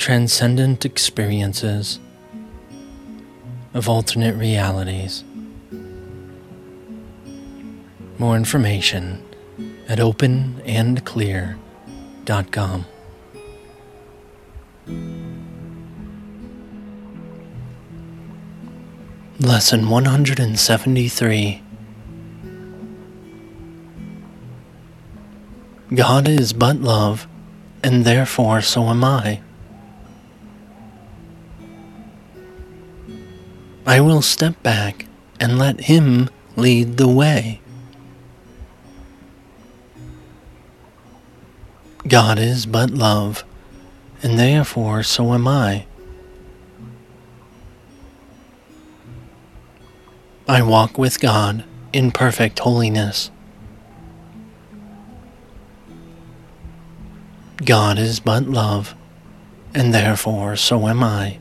transcendent experiences of alternate realities. More information at openandclear.com. Lesson 173 God is but love, and therefore so am I. I will step back and let Him lead the way. God is but love, and therefore so am I. I walk with God in perfect holiness. God is but love, and therefore so am I.